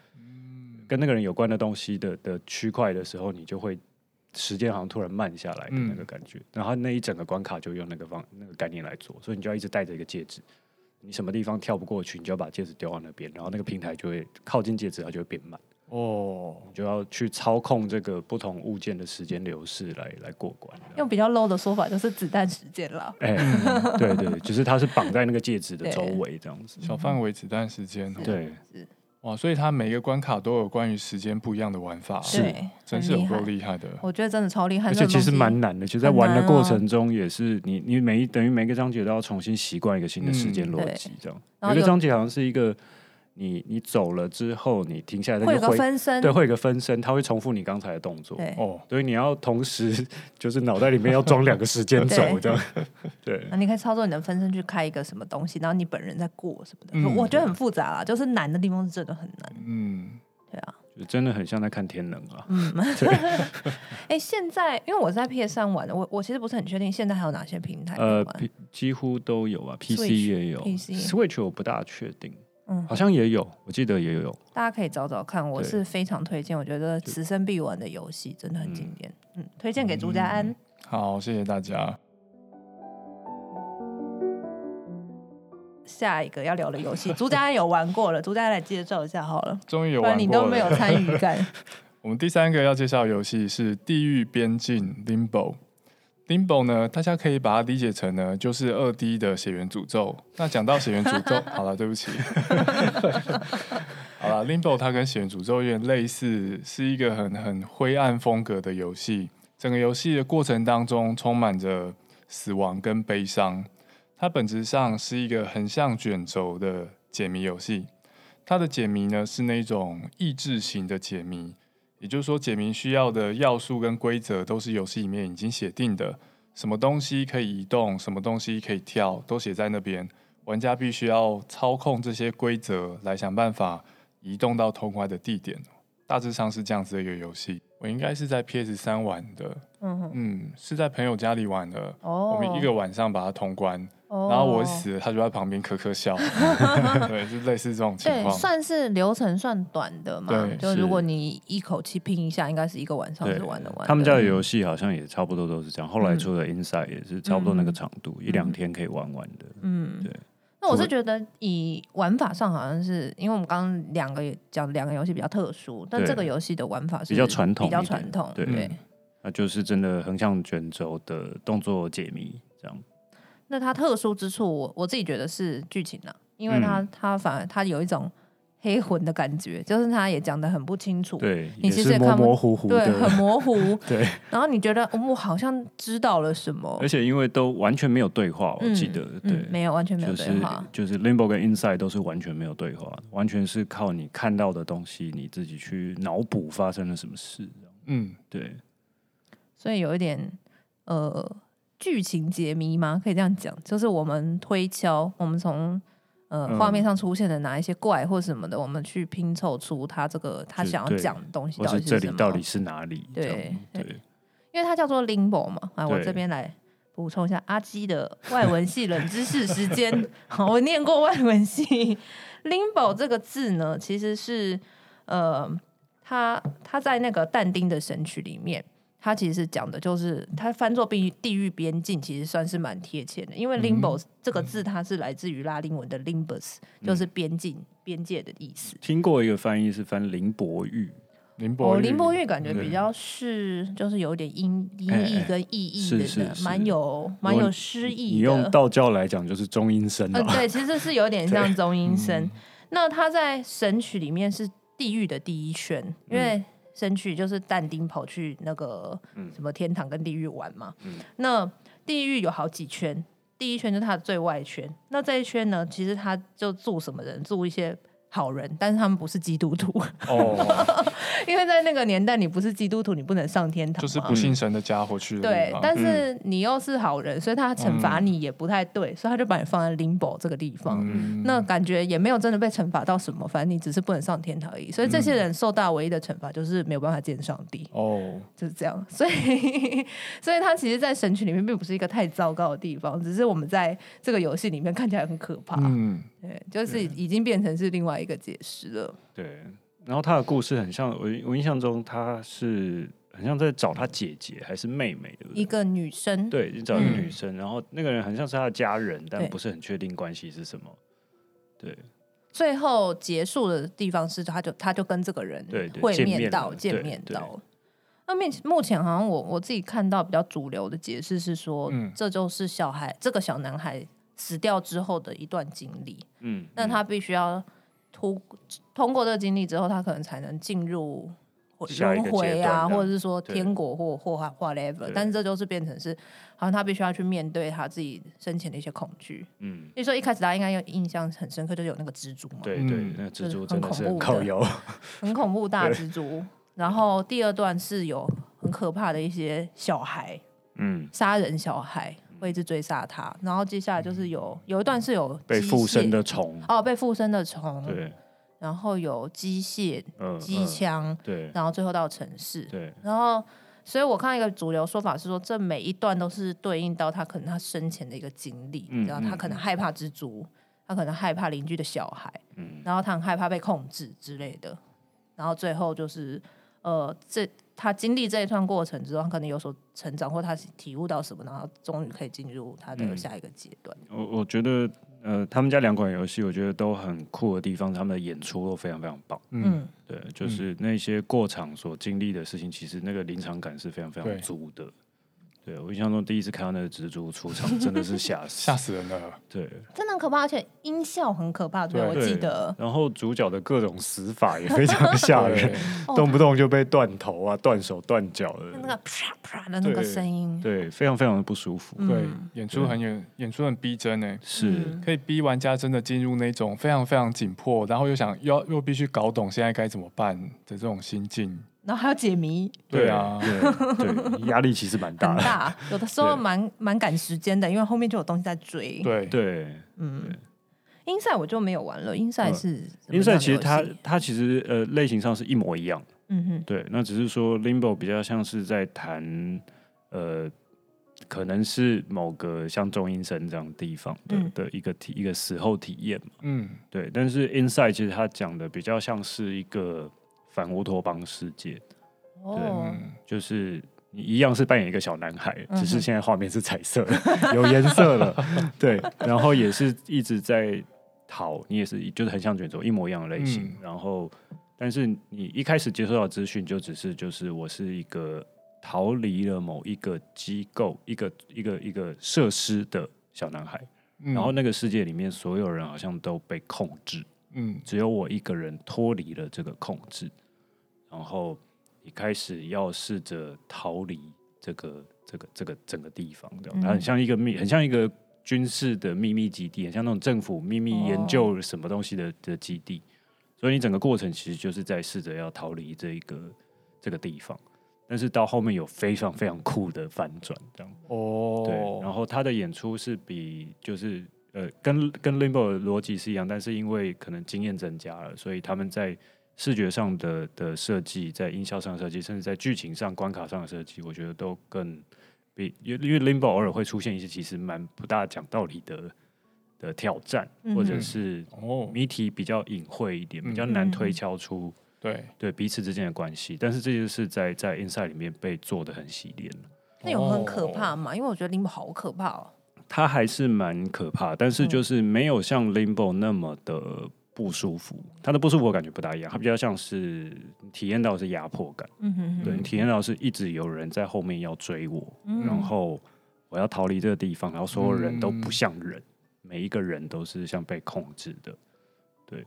跟那个人有关的东西的的区块的时候，你就会时间好像突然慢下来的那个感觉，嗯、然后那一整个关卡就用那个方那个概念来做，所以你就要一直戴着一个戒指，你什么地方跳不过去，你就要把戒指丢到那边，然后那个平台就会靠近戒指，它就会变慢。哦，你就要去操控这个不同物件的时间流逝来来过关。用比较 low 的说法就是子弹时间了。哎、欸，对对，就是它是绑在那个戒指的周围这样子，小范围子弹时间。对。哇，所以它每个关卡都有关于时间不一样的玩法，是，真是有够厉害的。我觉得真的超厉害，而且其实蛮难的。其实，在玩的过程中，也是你你每一等于每个章节都要重新习惯一个新的时间逻辑，这样。每个章节好像是一个。你你走了之后，你停下来，会有个分身，对，会有个分身，它会重复你刚才的动作。哦，所以你要同时就是脑袋里面要装两个时间轴，这样。对，那你可以操作你的分身去开一个什么东西，然后你本人在过什么的。我觉得很复杂啦，就是难的地方是真的很难。嗯，对啊，就真的很像在看天能啊。嗯，对。哎，现在因为我在 PS 上玩的，我我其实不是很确定现在还有哪些平台。呃，几乎都有啊，PC 也有，Switch 我不大确定。嗯，好像也有，我记得也有。大家可以找找看，我是非常推荐。我觉得此生必玩的游戏真的很经典，嗯，推荐给朱家安。好，谢谢大家。下一个要聊的游戏，朱家安有玩过了，朱家安来介绍一下好了。终于有玩过了，你都没有参与感。我们第三个要介绍的游戏是《地狱边境》（Limbo）。Limbo 呢，大家可以把它理解成呢，就是二 D 的血缘诅咒。那讲到血缘诅咒，好了，对不起，好了，Limbo 它跟血缘诅咒有点类似，是一个很很灰暗风格的游戏。整个游戏的过程当中，充满着死亡跟悲伤。它本质上是一个横向卷轴的解谜游戏。它的解谜呢，是那种益智型的解谜。也就是说，解谜需要的要素跟规则都是游戏里面已经写定的，什么东西可以移动，什么东西可以跳，都写在那边。玩家必须要操控这些规则来想办法移动到通关的地点。大致上是这样子的一个游戏。我应该是在 PS 三玩的，嗯哼嗯，是在朋友家里玩的。哦，我们一个晚上把它通关。然后我死了，他就在旁边咳咳笑，对，就类似这种情况。对，算是流程算短的嘛。对，就如果你一口气拼一下，应该是一个晚上就玩得完。他们家的游戏好像也差不多都是这样。后来出的 Inside 也是差不多那个长度，一两天可以玩完的。嗯，对。那我是觉得以玩法上，好像是因为我们刚刚两个讲两个游戏比较特殊，但这个游戏的玩法是比较传统，比较传统。对，那就是真的横向卷轴的动作解谜这样。那它特殊之处，我我自己觉得是剧情啊，因为它它反而它有一种黑魂的感觉，就是它也讲的很不清楚，对，你其实也看模模糊糊，对，很模糊，对。然后你觉得我好像知道了什么，而且因为都完全没有对话，我记得，对，没有完全没有对话，就是 Limbo 跟 Inside 都是完全没有对话，完全是靠你看到的东西，你自己去脑补发生了什么事，嗯，对。所以有一点呃。剧情解谜吗？可以这样讲，就是我们推敲，我们从呃画面上出现的哪一些怪或什么的，嗯、我们去拼凑出他这个他想要讲的东西到底是什么？这里到底是哪里？对对，对因为它叫做 Limbo 嘛。啊，我这边来补充一下阿基的外文系冷知识时间。好，我念过外文系。Limbo 这个字呢，其实是呃，他他在那个但丁的神曲里面，他其实是讲的就是它翻作地地狱边境，其实算是蛮贴切的。因为 Limbo、嗯、这个字，它是来自于拉丁文的 limbus，、嗯、就是边境、边界的意思。听过一个翻译是翻林伯玉。林伯玉，哦，林伯玉感觉比较是，就是有点音音译跟意义的，蛮有蛮有诗意的。你用道教来讲，就是中阴身。呃，对，其实是有点像 中阴身。嗯、那他在神曲里面是地狱的第一圈，因为神曲就是但丁跑去那个什么天堂跟地狱玩嘛。嗯、那地狱有好几圈，第一圈就是它的最外圈。那这一圈呢，其实他就住什么人？住一些。好人，但是他们不是基督徒哦，因为在那个年代，你不是基督徒，你不能上天堂，就是不信神的家伙去。对，但是你又是好人，所以他惩罚你也不太对，所以他就把你放在 Limbo 这个地方。那感觉也没有真的被惩罚到什么，反正你只是不能上天堂而已。所以这些人受到唯一的惩罚就是没有办法见上帝哦，就是这样。所以，所以他其实，在神曲里面并不是一个太糟糕的地方，只是我们在这个游戏里面看起来很可怕。嗯，对，就是已经变成是另外。一个解释了，对，然后他的故事很像我，我印象中他是很像在找他姐姐还是妹妹的一个女生，对，你找一个女生，嗯、然后那个人很像是他的家人，但不是很确定关系是什么，对。最后结束的地方是，他就他就跟这个人会面到见面到，那面目前好像我我自己看到比较主流的解释是说，嗯、这就是小孩这个小男孩死掉之后的一段经历，嗯，那他必须要。通通过这个经历之后，他可能才能进入轮回啊，或者是说天国或或 whatever。但是这就是变成是，好像他必须要去面对他自己生前的一些恐惧。嗯，所以说一开始大家应该有印象很深刻，就是有那个蜘蛛嘛。对对，那个蜘蛛真的是很恐怖，很恐怖大蜘蛛。然后第二段是有很可怕的一些小孩，嗯，杀人小孩。会一直追杀他，然后接下来就是有有一段是有被附身的虫哦，被附身的虫，对，然后有机械、机枪，对，然后最后到城市，对，然后所以我看一个主流说法是说，这每一段都是对应到他可能他生前的一个经历，然后他可能害怕蜘蛛，他可能害怕邻居的小孩，嗯，然后他很害怕被控制之类的，然后最后就是呃这。他经历这一段过程之后，他可能有所成长，或他体悟到什么，然后终于可以进入他的下一个阶段。嗯、我我觉得，呃，他们家两款游戏，我觉得都很酷的地方，他们的演出都非常非常棒。嗯，对，就是那些过场所经历的事情，其实那个临场感是非常非常足的。对，我印象中第一次看到那个蜘蛛出场，真的是吓死 吓死人了。对，真的很可怕，而且音效很可怕。对，我记得。然后主角的各种死法也非常 吓人，动不动就被断头啊、断手、断脚的，那个啪啪的那个声音，对，非常非常的不舒服。对，演出很演，演出很逼真诶，是可以逼玩家真的进入那种非常非常紧迫，然后又想又又必须搞懂现在该怎么办的这种心境。然后还要解谜，对啊，对，对，压力其实蛮大的，大，有的时候蛮蛮赶时间的，因为后面就有东西在追。对。对，嗯，Inside 我就没有玩了，Inside 是 Inside 其实它它其实呃类型上是一模一样，嗯哼，对，那只是说 Limbo 比较像是在谈呃，可能是某个像中阴身这样的地方的的一个体一个死后体验嘛，嗯，对，但是 Inside 其实它讲的比较像是一个。反乌托邦世界，对，就是你一样是扮演一个小男孩，只是现在画面是彩色的，有颜色了，对，然后也是一直在逃，你也是就是很像卷轴一模一样的类型，然后但是你一开始接收到资讯就只是就是我是一个逃离了某一个机构一个一个一个设施的小男孩，然后那个世界里面所有人好像都被控制。嗯，只有我一个人脱离了这个控制，然后你开始要试着逃离这个这个这个整个地方，它很像一个秘，很像一个军事的秘密基地，很像那种政府秘密研究什么东西的的基地。所以你整个过程其实就是在试着要逃离这一个这个地方，但是到后面有非常非常酷的反转，这样。哦，对，然后他的演出是比就是。呃，跟跟 Limbo 的逻辑是一样，但是因为可能经验增加了，所以他们在视觉上的的设计，在音效上的设计，甚至在剧情上、关卡上的设计，我觉得都更比因为因为 Limbo 偶尔会出现一些其实蛮不大讲道理的的挑战，嗯、或者是谜题比较隐晦一点，嗯、比较难推敲出对对彼此之间的关系。但是这就是在在 Inside 里面被做的很洗练。那有很可怕吗？因为我觉得 Limbo 好可怕哦。它还是蛮可怕，但是就是没有像 Limbo 那么的不舒服。他的不舒服我感觉不大一样，他比较像是体验到的是压迫感。嗯哼哼，对，你体验到是一直有人在后面要追我，嗯、然后我要逃离这个地方，然后所有人都不像人，嗯、每一个人都是像被控制的。对。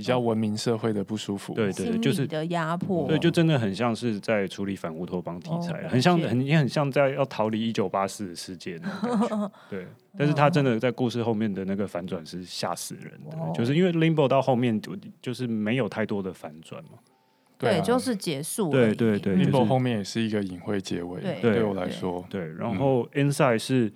比较文明社会的不舒服，对对，就是的压迫，对，就真的很像是在处理反乌托邦题材，很像很也很像在要逃离一九八四的世界那种感觉，对。但是他真的在故事后面的那个反转是吓死人的，就是因为 Limbo 到后面就就是没有太多的反转嘛，对，就是结束，对对对，Limbo 后面也是一个隐晦结尾，对我来说，对。然后 Inside 是。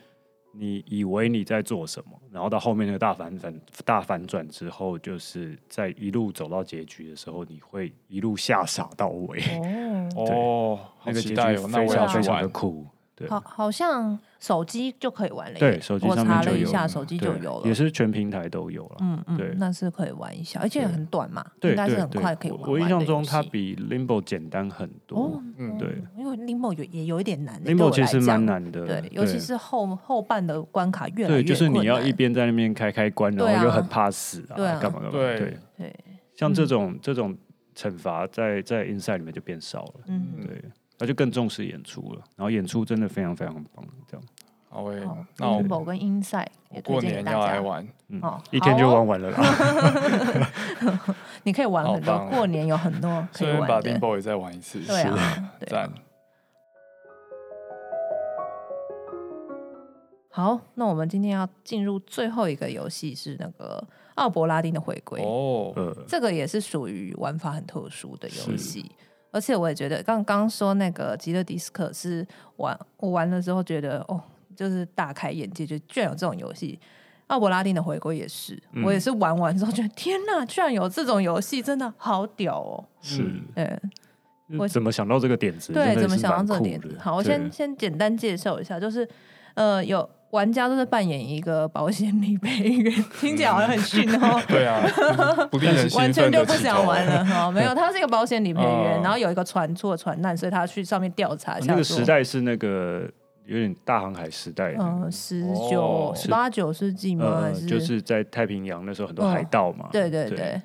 你以为你在做什么，然后到后面那个大反转大反转之后，就是在一路走到结局的时候，你会一路吓傻到尾。哦，哦，那个结局非常非常的酷。对，好，好像手机就可以玩了。对，手机上面就有。我查了一下，手机就有了，也是全平台都有了。嗯嗯，对，那是可以玩一下，而且很短嘛，应该是很快可以玩。我印象中它比 Limbo 简单很多。嗯，对，因为 Limbo 有也有一点难，Limbo 其实蛮难的。对，尤其是后后半的关卡越来越对，就是你要一边在那边开开关，然后又很怕死啊，干嘛干嘛。对对，像这种这种惩罚在在 Inside 里面就变少了。嗯，对。他就更重视演出了，然后演出真的非常非常棒，这样。好诶，那我们跟 Inside 也过年要来玩，嗯，一天就玩完了啦。你可以玩很多，过年有很多可以玩的。把 Limbo 也再玩一次，对啊，赞。好，那我们今天要进入最后一个游戏是那个奥伯拉丁的回归哦，这个也是属于玩法很特殊的游戏。而且我也觉得，刚刚说那个极乐迪斯科是玩我玩了之后觉得哦，就是大开眼界，就居然有这种游戏。奥伯拉丁的回归也是，嗯、我也是玩完之后觉得天哪，居然有这种游戏，真的好屌哦！是，哎，我怎么想到这个点子？对，怎么想到这个点子？好，我先先简单介绍一下，就是呃有。玩家都是扮演一个保险理赔员，听起来好像很逊哦。对啊，完全就不想玩了哈。没有，他是一个保险理赔员，然后有一个船出了船难，所以他去上面调查一下。那个时代是那个有点大航海时代，嗯，十九、十八九世纪吗？还是就是在太平洋那时候很多海盗嘛？对对对。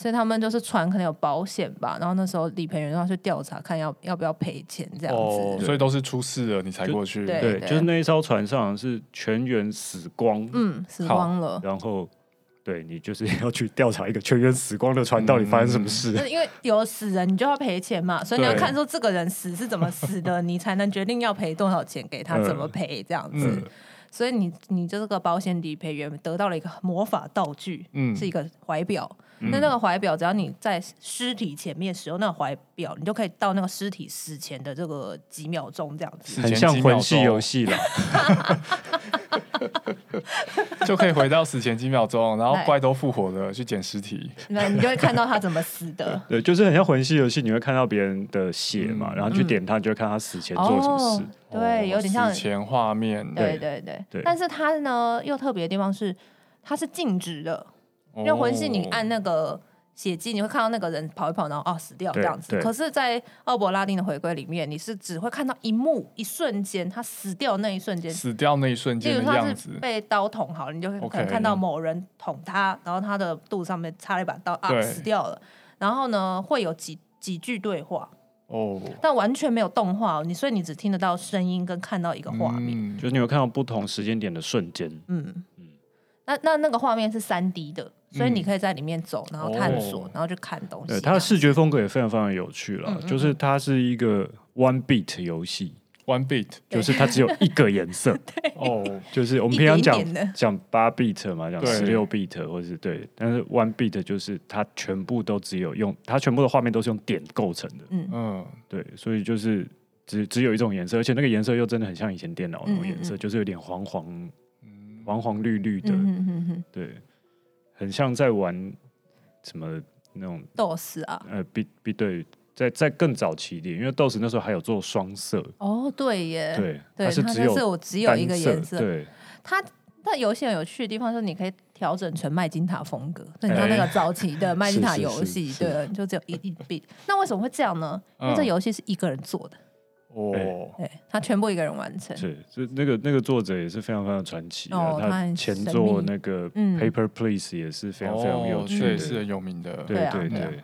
所以他们就是船可能有保险吧，然后那时候理赔员要去调查，看要要不要赔钱这样子。哦，所以都是出事了你才过去。对，对，就是那一艘船上是全员死光，嗯，死光了。然后，对你就是要去调查一个全员死光的船到底发生什么事。嗯、因为有死人，你就要赔钱嘛，所以你要看说这个人死是怎么死的，你才能决定要赔多少钱给他，怎么赔这样子。嗯嗯、所以你你这个保险理赔员得到了一个魔法道具，嗯，是一个怀表。那那个怀表，只要你在尸体前面使用那个怀表，你就可以到那个尸体死前的这个几秒钟，这样子，很像魂系游戏了，就可以回到死前几秒钟，然后怪都复活了去捡尸体，那你就会看到他怎么死的。对，就是很像魂系游戏，你会看到别人的血嘛，然后去点他，你就会看他死前做什么事。对，有点像死前画面。对对对，但是它呢又特别的地方是，它是静止的。因为魂系，你按那个血迹，你会看到那个人跑一跑，然后哦死掉这样子。可是，在奥伯拉丁的回归里面，你是只会看到一幕，一瞬间他死掉那一瞬间，死掉那一瞬间的样子。被刀捅好了，你就可能看到某人捅他，然后他的肚子上面插了一把刀啊，死掉了。然后呢，会有几几句对话哦，但完全没有动画，你所以你只听得到声音跟看到一个画面，就是你有看到不同时间点的瞬间。嗯嗯，那那那个画面是三 D 的。所以你可以在里面走，然后探索，嗯、然后去看东西。对，它的视觉风格也非常非常有趣了，嗯嗯，就是它是一个 one beat 游戏，one beat 就是它只有一个颜色。哦，就是我们平常讲讲八 beat 嘛，讲十六 beat 或者是对，但是 one beat 就是它全部都只有用，它全部的画面都是用点构成的。嗯嗯，对，所以就是只只有一种颜色，而且那个颜色又真的很像以前电脑那种颜色，嗯嗯嗯，就是有点黄黄、黄黄绿绿的。嗯。很像在玩什么那种 DOS 啊？呃，比比对，在在更早期一点，因为 DOS 那时候还有做双色。哦，对耶，对，它是只有只有一个颜色。对，它但游戏很有趣的地方是，你可以调整成麦金塔风格。那你看那个早期的麦金塔 游戏，对，就只有一一币。那为什么会这样呢？因为这游戏是一个人做的。哦，对，他全部一个人完成。是，就那个那个作者也是非常非常传奇。哦，他前作那个 Paper Please 也是非常非常有趣，是很有名的。对对对。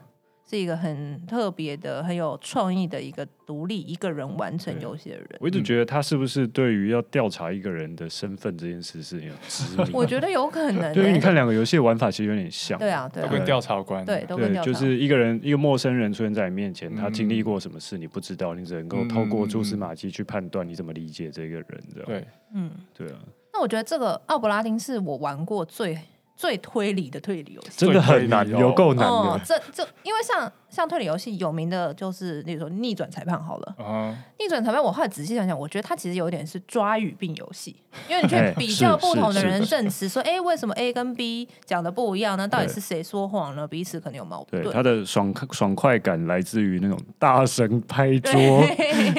是一个很特别的、很有创意的一个独立一个人完成游戏的人。我一直觉得他是不是对于要调查一个人的身份这件事是有执迷？我觉得有可能、欸。对于你看两个游戏的玩法其实有点像。对啊，对，都跟调查有关。对，都跟调查。就是一个人，一个陌生人出现在你面前，他经历过什么事你不知道，你只能够透过蛛丝马迹去判断你怎么理解这个人，这样。对，嗯，对啊。那我觉得这个奥布拉丁是我玩过最。最推理的推理游戏真的很难，有够难的。哦、这这，因为像像推理游戏有名的，就是例如说逆转裁判好了。嗯、逆转裁判，我后来仔细想想，我觉得它其实有点是抓语病游戏，因为你去比较不同的人证词，说哎，为什么 A 跟 B 讲的不一样呢？到底是谁说谎呢？彼此可能有矛盾。对，它的爽爽快感来自于那种大声拍桌，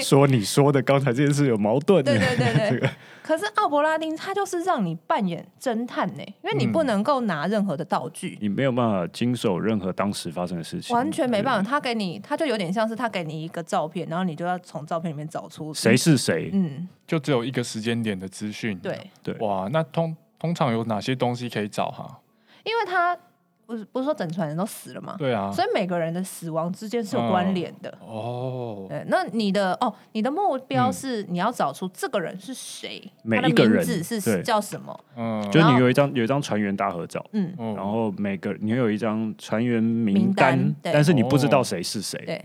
说你说的刚才这件事有矛盾。对对对对。这个可是奥伯拉丁他就是让你扮演侦探呢，因为你不能够拿任何的道具，你没有办法经手任何当时发生的事情，完全没办法。他给你，他就有点像是他给你一个照片，然后你就要从照片里面找出谁是谁。嗯，就只有一个时间点的资讯。对对，哇，那通通常有哪些东西可以找哈？因为他。不是不是说整船人都死了吗？对啊，所以每个人的死亡之间是有关联的。哦，对，那你的哦，你的目标是你要找出这个人是谁，每一个人是叫什么？嗯，就是你有一张有一张船员大合照，嗯，然后每个你有一张船员名单，但是你不知道谁是谁。对，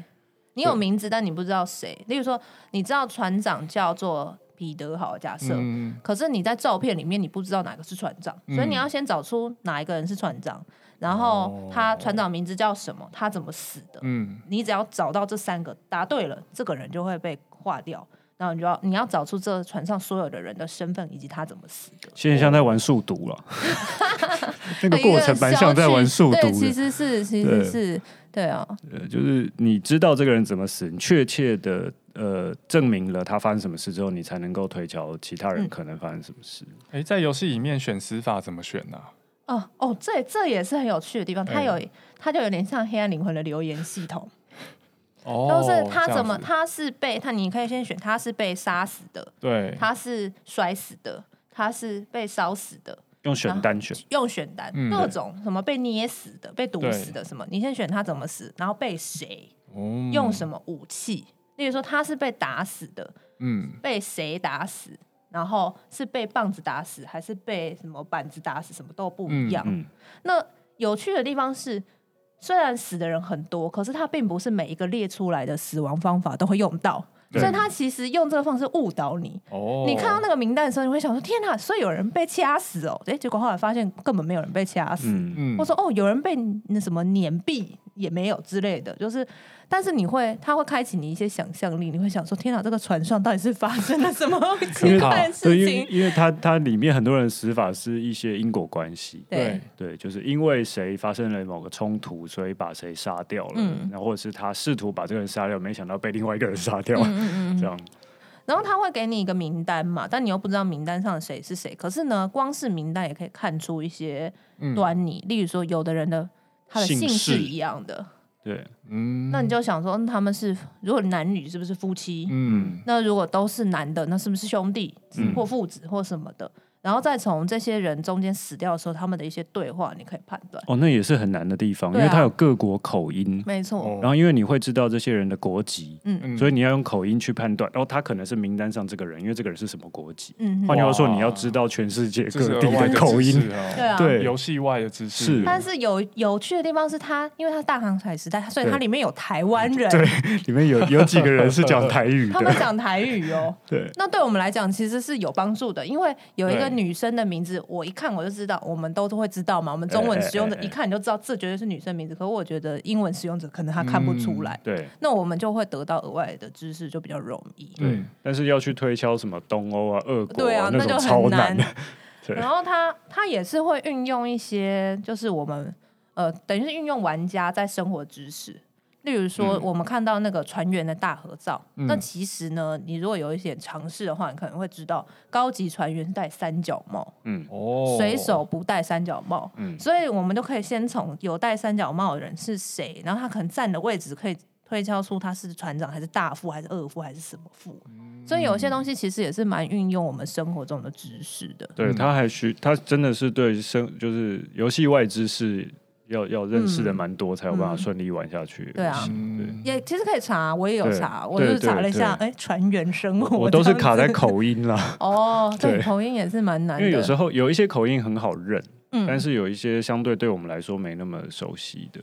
你有名字，但你不知道谁。例如说，你知道船长叫做彼得，好，假设，可是你在照片里面你不知道哪个是船长，所以你要先找出哪一个人是船长。然后他船长名字叫什么？他怎么死的？嗯，你只要找到这三个，答对了，这个人就会被划掉。然后你就要你要找出这船上所有的人的身份以及他怎么死的。现在像在玩数独了，那个过程蛮像在玩数独。对，其实是其实是对啊。呃，就是你知道这个人怎么死，你确切的呃证明了他发生什么事之后，你才能够推敲其他人可能发生什么事。哎、嗯，在游戏里面选死法怎么选呢、啊？哦哦，这这也是很有趣的地方，它有它就有点像黑暗灵魂的留言系统，哦，都是他怎么他是被他，你可以先选他是被杀死的，对，他是摔死的，他是被烧死的，用选单选，用选单，各种什么被捏死的，被毒死的什么，你先选他怎么死，然后被谁，用什么武器，例如说他是被打死的，嗯，被谁打死？然后是被棒子打死，还是被什么板子打死？什么都不一样。嗯嗯、那有趣的地方是，虽然死的人很多，可是他并不是每一个列出来的死亡方法都会用到，所以他其实用这个方式误导你。哦、你看到那个名单的时候，你会想说：“天哪！”所以有人被掐死哦。哎，结果后来发现根本没有人被掐死。嗯嗯、或说：“哦，有人被那什么碾毙也没有之类的。”就是。但是你会，他会开启你一些想象力，你会想说：天哪，这个船上到底是发生了什么 奇怪的事情？因为它它里面很多人死法是一些因果关系，对对，就是因为谁发生了某个冲突，所以把谁杀掉了，嗯，然后或者是他试图把这个人杀掉，没想到被另外一个人杀掉，嗯嗯嗯这样。然后他会给你一个名单嘛，但你又不知道名单上的谁是谁。可是呢，光是名单也可以看出一些端倪，嗯、例如说，有的人的他的姓氏一样的。对，嗯，那你就想说，他们是如果男女是不是夫妻？嗯，那如果都是男的，那是不是兄弟或父子或什么的？然后再从这些人中间死掉的时候，他们的一些对话，你可以判断。哦，那也是很难的地方，因为他有各国口音，没错。然后因为你会知道这些人的国籍，嗯，所以你要用口音去判断。然后他可能是名单上这个人，因为这个人是什么国籍？嗯，换句话说，你要知道全世界各地的口音，对啊，对，游戏外的知识。是，但是有有趣的地方是他，因为他是大航海时代，所以它里面有台湾人，对，里面有有几个人是讲台语，他们讲台语哦。对，那对我们来讲其实是有帮助的，因为有一个女生的名字。我一看我就知道，我们都都会知道嘛。我们中文使用者一看你就知道，这绝对是女生名字。可是我觉得英文使用者可能他看不出来。对，那我们就会得到额外的知识，就比较容易。对，但是要去推敲什么东欧啊、俄国，对啊，那就很难。然后他他也是会运用一些，就是我们呃，等于是运用玩家在生活知识。例如说，我们看到那个船员的大合照，嗯、那其实呢，你如果有一些尝试的话，你可能会知道，高级船员是戴三角帽，嗯，哦，水手不戴三角帽，嗯，所以我们就可以先从有戴三角帽的人是谁，然后他可能站的位置可以推敲出他是船长还是大副还是二副还是什么副，嗯、所以有些东西其实也是蛮运用我们生活中的知识的。对，他还需他真的是对生就是游戏外知识。要要认识的蛮多，才有办法顺利玩下去。对啊，也其实可以查，我也有查，我就是查了一下，哎，船员生活，我都是卡在口音啦。哦，对，口音也是蛮难的，因为有时候有一些口音很好认，但是有一些相对对我们来说没那么熟悉的。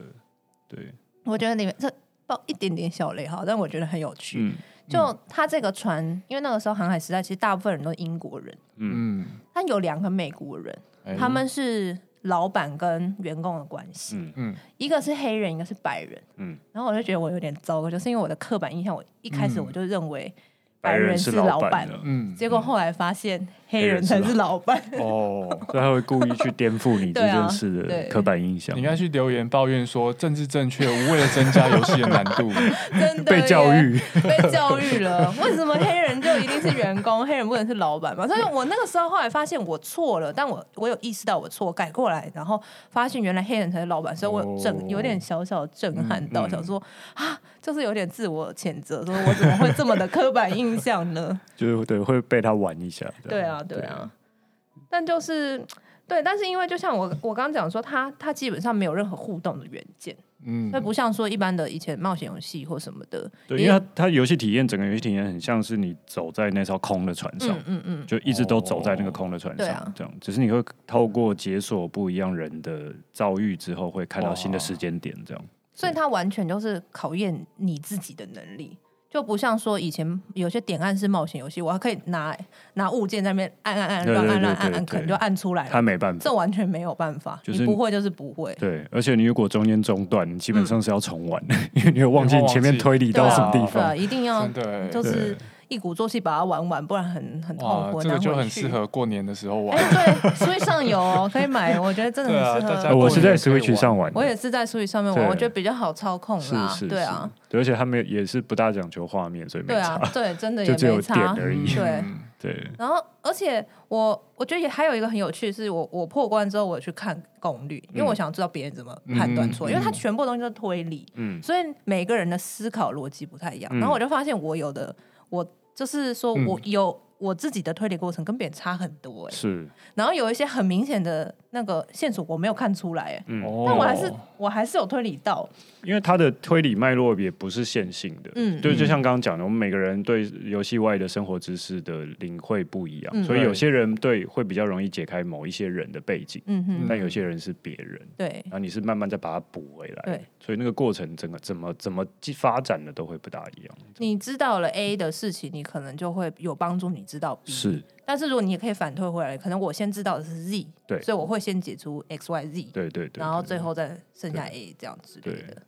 对，我觉得里面这爆一点点小雷哈，但我觉得很有趣。就他这个船，因为那个时候航海时代，其实大部分人都是英国人，嗯，但有两个美国人，他们是。老板跟员工的关系，嗯。嗯，一个是黑人，一个是白人，嗯，然后我就觉得我有点糟糕，就是因为我的刻板印象，我一开始我就认为。白人是老板，嗯，结果后来发现黑人才是老板。哦，所以他会故意去颠覆你这件事的刻板印象。你应该去留言抱怨说政治正确无为了增加游戏的难度，真的 被教育，被教育了。为什么黑人就一定是员工，黑人不能是老板嘛？所以我那个时候后来发现我错了，但我我有意识到我错，改过来，然后发现原来黑人才是老板，所以我有震有点小小震撼到，想说啊。就是有点自我谴责，说我怎么会这么的刻板印象呢？就是对，会被他玩一下。对啊，对啊。但就是对，但是因为就像我我刚刚讲说，他他基本上没有任何互动的元件，嗯，那不像说一般的以前冒险游戏或什么的。对，因为他他游戏体验，整个游戏体验很像是你走在那艘空的船上，嗯嗯，就一直都走在那个空的船上，这样。只是你会透过解锁不一样人的遭遇之后，会看到新的时间点，这样。所以它完全就是考验你自己的能力，就不像说以前有些点按式冒险游戏，我还可以拿拿物件在那边按按按，乱按乱按按，可能就按出来了。他没办法，这完全没有办法，就是、你不会就是不会。对，而且你如果中间中断，你基本上是要重玩，嗯、因为你会忘记前面推理到什么地方。一定要就是。一鼓作气把它玩完，不然很很痛苦。这个就很适合过年的时候玩。哎，对，Switch 上有哦，可以买。我觉得真的很适合。我是在 Switch 上玩，我也是在 Switch 上面玩，我觉得比较好操控啦。对啊，对，而且他们也是不大讲求画面，所以没差。对，真的也没差而已。对对。然后，而且我我觉得也还有一个很有趣的是，我我破关之后，我去看攻略，因为我想知道别人怎么判断错，因为他全部东西都是推理，嗯，所以每个人的思考逻辑不太一样。然后我就发现我有的我。就是说我有我自己的推理过程跟别人差很多哎，是，然后有一些很明显的那个线索我没有看出来。哎，嗯，但我还是我还是有推理到，因为他的推理脉络也不是线性的，嗯，对，就像刚刚讲的，我们每个人对游戏外的生活知识的领会不一样，所以有些人对会比较容易解开某一些人的背景，嗯嗯，但有些人是别人，对，然后你是慢慢再把它补回来，对。所以那个过程，整个怎么怎么发展的都会不大一样。你知道了 A 的事情，你可能就会有帮助你知道 B。是，但是如果你也可以反推回来，可能我先知道的是 Z，对，所以我会先解出 X、Y、Z，对对对，然后最后再剩下 A 这样之类的。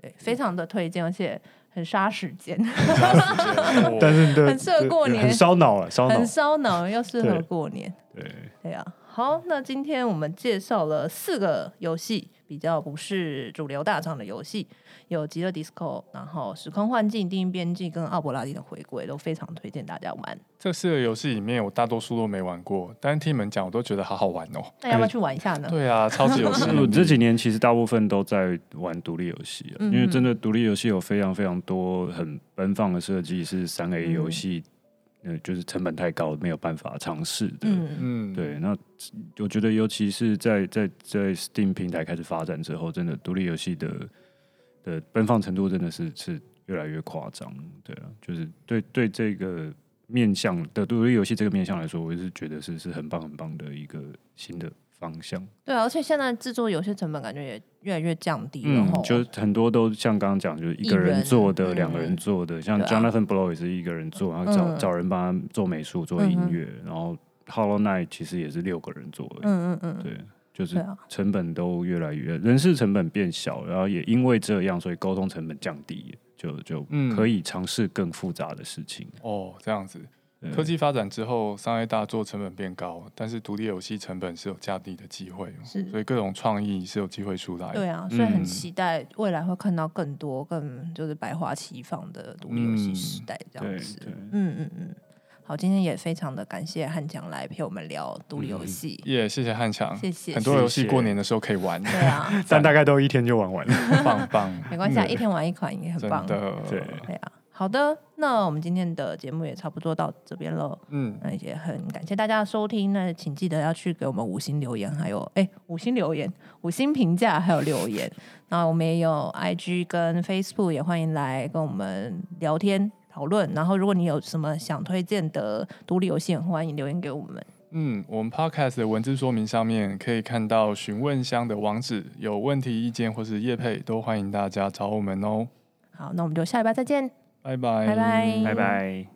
对，非常的推荐，而且很杀时间，但是很适合过年，很烧脑啊，烧脑，很烧脑又适合过年。对，对啊。好，那今天我们介绍了四个游戏。比较不是主流大厂的游戏，有《极乐 DISCO》，然后《时空幻境》、《地狱边境》跟《奥伯拉蒂的回归》都非常推荐大家玩。这四个游戏里面，我大多数都没玩过，但是听你们讲，我都觉得好好玩哦。那要不要去玩一下呢？对啊，超级游戏。我这几年其实大部分都在玩独立游戏，嗯、因为真的独立游戏有非常非常多很奔放的设计，是三 A 游戏。呃，就是成本太高，没有办法尝试的。嗯嗯，对。那我觉得，尤其是在在在 Steam 平台开始发展之后，真的独立游戏的的奔放程度真的是是越来越夸张。对啊，就是对对这个面向的独立游戏这个面向来说，我也是觉得是是很棒很棒的一个新的方向。对啊，而且现在制作游戏成本感觉也越来越降低了。嗯，就很多都像刚刚讲，就是一个人做的、两个人做的，像 Jonathan Blow 也是一个人做，然后找找人帮他做美术、做音乐，然后 Hollow Knight 其实也是六个人做的。嗯嗯嗯，对，就是成本都越来越，人事成本变小，然后也因为这样，所以沟通成本降低，就就可以尝试更复杂的事情。哦，这样子。科技发展之后，商业大作成本变高，但是独立游戏成本是有降低的机会，是，所以各种创意是有机会出来的。对啊，所以很期待未来会看到更多、更就是百花齐放的独立游戏时代这样子。嗯嗯嗯。好，今天也非常的感谢汉强来陪我们聊独立游戏。耶、嗯，yeah, 谢谢汉强，谢谢。很多游戏过年的时候可以玩，对啊，但大概都一天就玩完了，棒 棒。没关系啊，一天玩一款也很棒。真的，对对啊。好的，那我们今天的节目也差不多到这边了。嗯，那也很感谢大家的收听。那请记得要去给我们五星留言，还有哎、欸，五星留言、五星评价，还有留言。那我们也有 IG 跟 Facebook，也欢迎来跟我们聊天。讨论，然后如果你有什么想推荐的独立游戏，欢迎留言给我们。嗯，我们 Podcast 的文字说明上面可以看到询问箱的网址，有问题、意见或是业配，都欢迎大家找我们哦。好，那我们就下礼拜再见，拜拜，拜拜，拜拜。